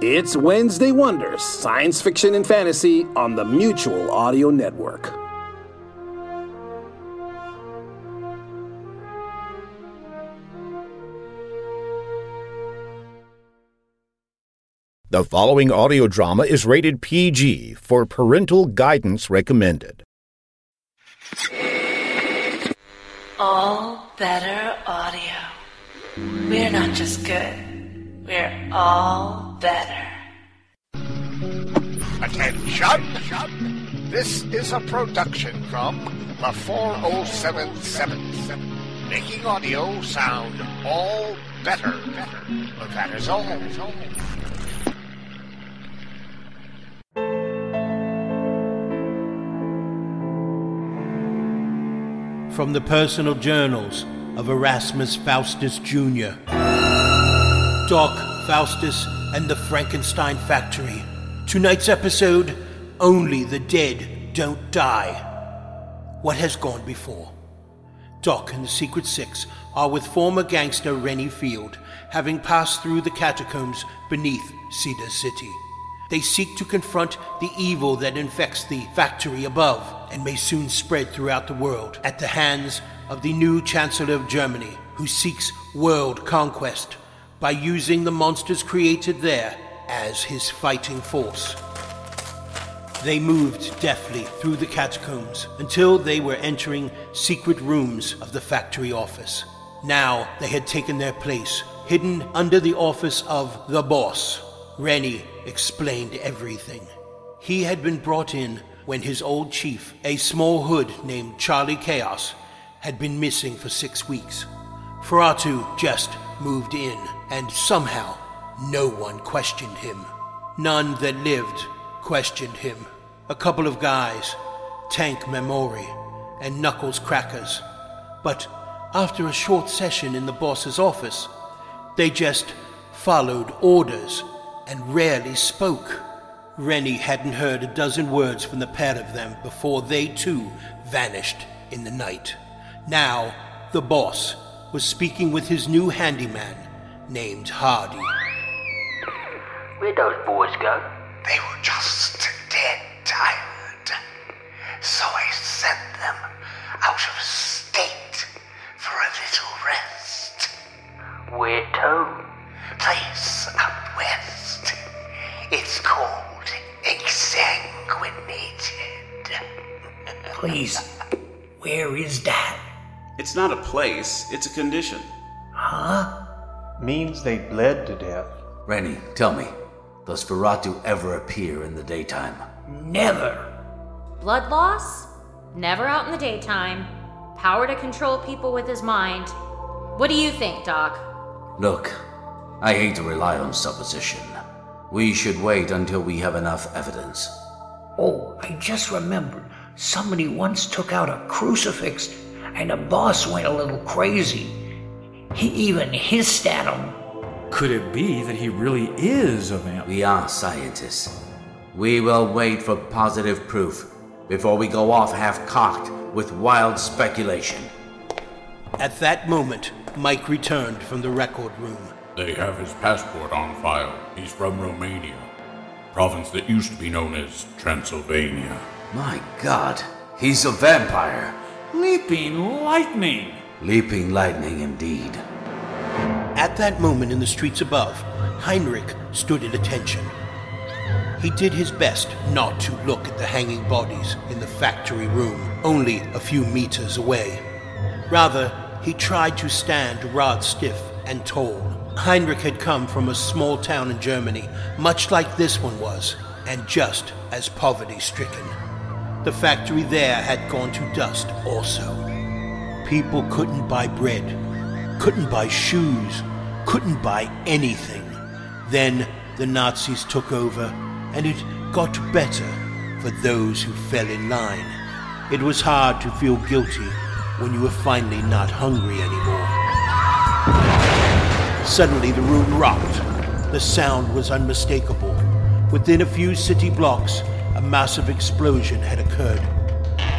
It's Wednesday Wonders, science fiction and fantasy on the Mutual Audio Network. The following audio drama is rated PG for parental guidance recommended. All better audio. We're not just good, we're all better. Attention! This is a production from the 4077. Making audio sound all better. But that is all. From the personal journals of Erasmus Faustus Jr. Doc Faustus and the Frankenstein Factory. Tonight's episode Only the Dead Don't Die. What has gone before? Doc and the Secret Six are with former gangster Rennie Field, having passed through the catacombs beneath Cedar City. They seek to confront the evil that infects the factory above and may soon spread throughout the world at the hands of the new Chancellor of Germany, who seeks world conquest by using the monsters created there as his fighting force. They moved deftly through the catacombs until they were entering secret rooms of the factory office. Now they had taken their place, hidden under the office of the boss. Rennie explained everything. He had been brought in when his old chief, a small hood named Charlie Chaos, had been missing for six weeks. Ferratu just moved in, and somehow no one questioned him. None that lived questioned him. A couple of guys, Tank Memori and Knuckles Crackers. But after a short session in the boss's office, they just followed orders and rarely spoke. Rennie hadn't heard a dozen words from the pair of them before they too vanished in the night. Now, the boss was speaking with his new handyman named Hardy. Where'd those boys go? They were just dead tired. So I sent them out of state for a little rest. Where to? Place up west. It's called Exsanguinated. Please, where is that? It's not a place, it's a condition. Huh? means they bled to death. Rennie, tell me, does Ferratu ever appear in the daytime? Never. Blood loss? Never out in the daytime. Power to control people with his mind. What do you think, Doc? Look, I hate to rely on supposition. We should wait until we have enough evidence. Oh, I just remembered. Somebody once took out a crucifix, and the boss went a little crazy. He even hissed at him. Could it be that he really is a vampire? We are scientists. We will wait for positive proof before we go off half cocked with wild speculation. At that moment, Mike returned from the record room. They have his passport on file. He's from Romania, province that used to be known as Transylvania. My god, he's a vampire. Leaping lightning! Leaping lightning indeed. At that moment in the streets above, Heinrich stood at attention. He did his best not to look at the hanging bodies in the factory room, only a few meters away. Rather, he tried to stand rod stiff and tall. Heinrich had come from a small town in Germany, much like this one was, and just as poverty stricken. The factory there had gone to dust also. People couldn't buy bread, couldn't buy shoes, couldn't buy anything. Then the Nazis took over, and it got better for those who fell in line. It was hard to feel guilty when you were finally not hungry anymore. Suddenly, the room rocked. The sound was unmistakable. Within a few city blocks, massive explosion had occurred.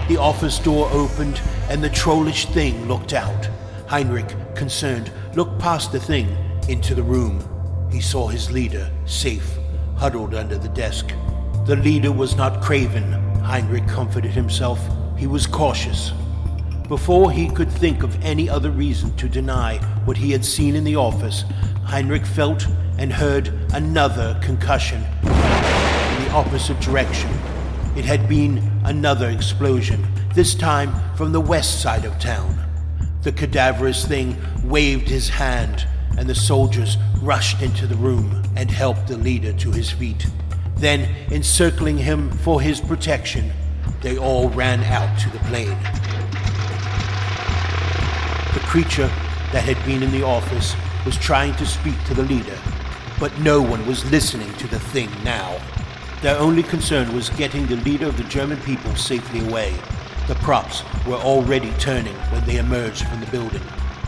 The office door opened, and the trollish thing looked out. Heinrich, concerned, looked past the thing into the room. He saw his leader, safe huddled under the desk. The leader was not craven, Heinrich comforted himself. He was cautious. Before he could think of any other reason to deny what he had seen in the office, Heinrich felt and heard another concussion opposite direction. It had been another explosion, this time from the west side of town. The cadaverous thing waved his hand, and the soldiers rushed into the room and helped the leader to his feet. Then, encircling him for his protection, they all ran out to the plane. The creature that had been in the office was trying to speak to the leader, but no one was listening to the thing now. Their only concern was getting the leader of the German people safely away. The props were already turning when they emerged from the building.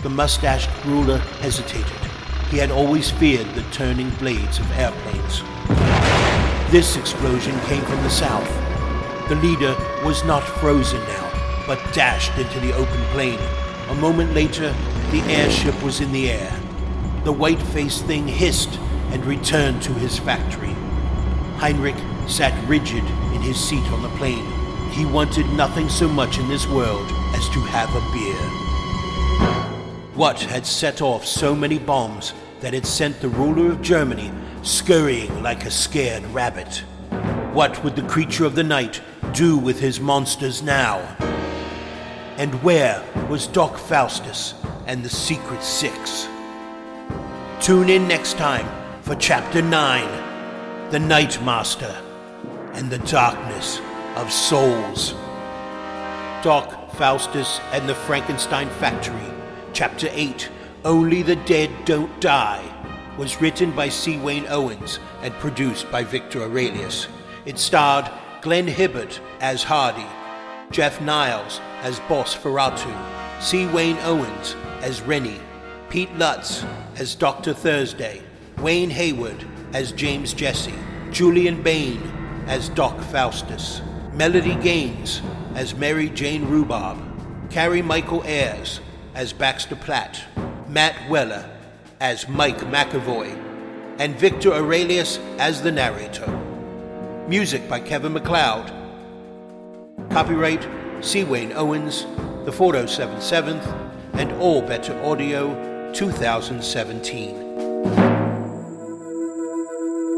The mustached ruler hesitated. He had always feared the turning blades of airplanes. This explosion came from the south. The leader was not frozen now, but dashed into the open plane a moment later, the airship was in the air. The white faced thing hissed and returned to his factory. Heinrich sat rigid in his seat on the plane. He wanted nothing so much in this world as to have a beer. What had set off so many bombs that had sent the ruler of Germany scurrying like a scared rabbit? What would the creature of the night do with his monsters now? And where was Doc Faustus and the Secret Six? Tune in next time for Chapter 9 The Night Master and the Darkness of Souls. Doc Faustus and the Frankenstein Factory, Chapter 8 Only the Dead Don't Die, was written by C. Wayne Owens and produced by Victor Aurelius. It starred Glenn Hibbert as Hardy, Jeff Niles as Boss Ferratu, C. Wayne Owens as Rennie, Pete Lutz as Dr. Thursday, Wayne Hayward as James Jesse, Julian Bain as Doc Faustus, Melody Gaines as Mary Jane Rhubarb, Carrie Michael Ayers as Baxter Platt, Matt Weller as Mike McAvoy, and Victor Aurelius as the narrator. Music by Kevin MacLeod. Copyright C. Wayne Owens, the 407th, and All Better Audio 2017.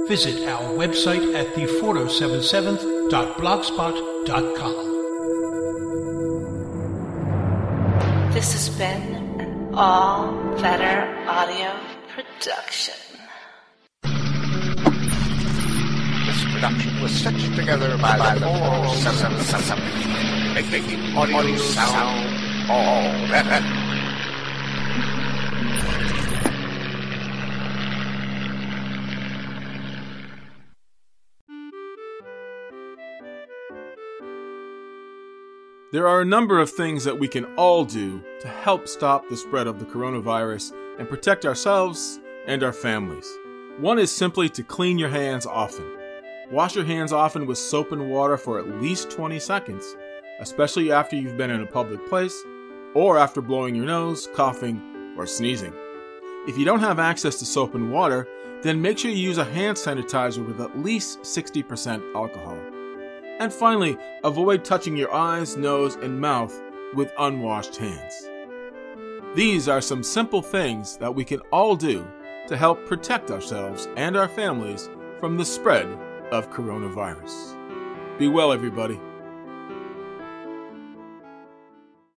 Visit our website at the4077th.blogspot.com. This has been an All Better Audio production. This production was stitched together by, by the 477 making audio sound all better. There are a number of things that we can all do to help stop the spread of the coronavirus and protect ourselves and our families. One is simply to clean your hands often. Wash your hands often with soap and water for at least 20 seconds, especially after you've been in a public place or after blowing your nose, coughing, or sneezing. If you don't have access to soap and water, then make sure you use a hand sanitizer with at least 60% alcohol. And finally, avoid touching your eyes, nose, and mouth with unwashed hands. These are some simple things that we can all do to help protect ourselves and our families from the spread of coronavirus. Be well, everybody.